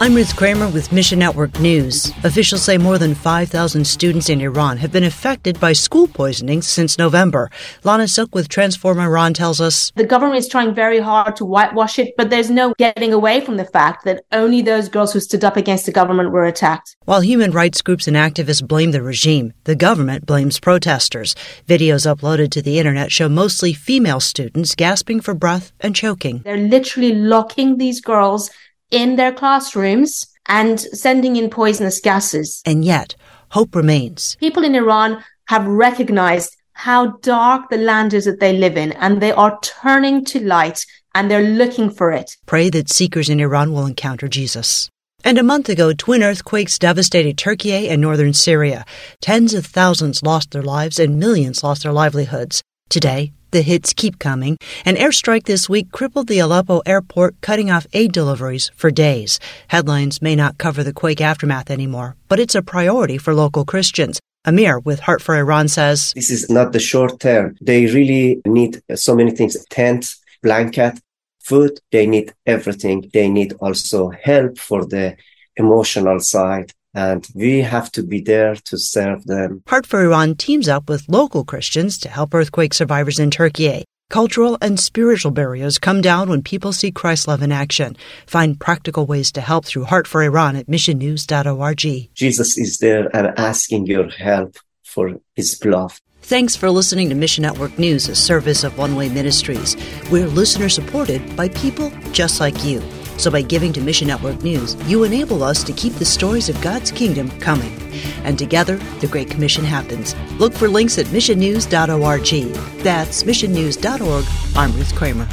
I'm Ruth Kramer with Mission Network News. Officials say more than 5,000 students in Iran have been affected by school poisoning since November. Lana Silk with Transform Iran tells us The government is trying very hard to whitewash it, but there's no getting away from the fact that only those girls who stood up against the government were attacked. While human rights groups and activists blame the regime, the government blames protesters. Videos uploaded to the internet show mostly female students gasping for breath and choking. They're literally locking these girls in their classrooms and sending in poisonous gases. And yet, hope remains. People in Iran have recognized how dark the land is that they live in, and they are turning to light and they're looking for it. Pray that seekers in Iran will encounter Jesus. And a month ago, twin earthquakes devastated Turkey and northern Syria. Tens of thousands lost their lives and millions lost their livelihoods. Today, the hits keep coming. An airstrike this week crippled the Aleppo airport, cutting off aid deliveries for days. Headlines may not cover the quake aftermath anymore, but it's a priority for local Christians. Amir with Heart for Iran says This is not the short term. They really need so many things tent, blanket, food. They need everything. They need also help for the emotional side and we have to be there to serve them. Heart for Iran teams up with local Christians to help earthquake survivors in Turkey. Cultural and spiritual barriers come down when people see Christ's love in action. Find practical ways to help through Heart for Iran at missionnews.org. Jesus is there and asking your help for his love. Thanks for listening to Mission Network News, a service of One Way Ministries. We're listener supported by people just like you. So by giving to Mission Network News, you enable us to keep the stories of God's kingdom coming. And together, the Great Commission happens. Look for links at missionnews.org. That's missionnews.org. I'm Ruth Kramer.